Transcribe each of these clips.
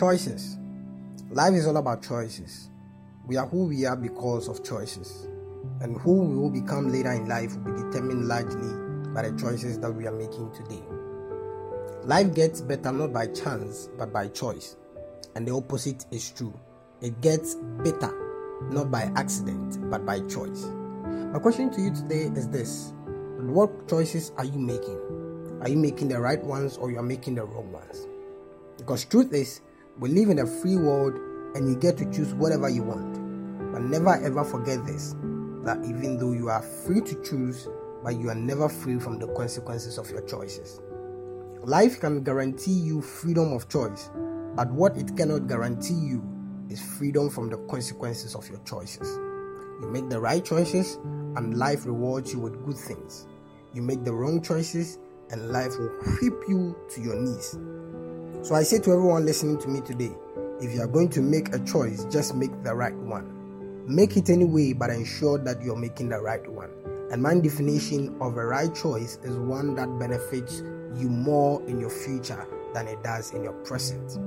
Choices. Life is all about choices. We are who we are because of choices. And who we will become later in life will be determined largely by the choices that we are making today. Life gets better not by chance, but by choice. And the opposite is true. It gets better not by accident, but by choice. My question to you today is this What choices are you making? Are you making the right ones or you are making the wrong ones? Because truth is, we live in a free world and you get to choose whatever you want. But never ever forget this that even though you are free to choose, but you are never free from the consequences of your choices. Life can guarantee you freedom of choice, but what it cannot guarantee you is freedom from the consequences of your choices. You make the right choices, and life rewards you with good things. You make the wrong choices, and life will whip you to your knees. So I say to everyone listening to me today if you are going to make a choice, just make the right one. Make it anyway, but ensure that you're making the right one. And my definition of a right choice is one that benefits you more in your future than it does in your present.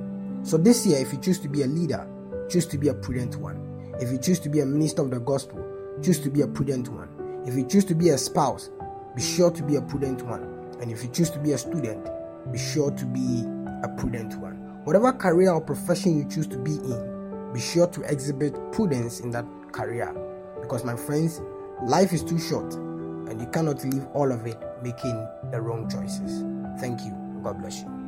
So this year, if you choose to be a leader, choose to be a prudent one. If you choose to be a minister of the gospel, choose to be a prudent one. If you choose to be a spouse, be sure to be a prudent one. And if you choose to be a student, be sure to be a prudent one. Whatever career or profession you choose to be in, be sure to exhibit prudence in that career. Because, my friends, life is too short and you cannot live all of it making the wrong choices. Thank you. God bless you.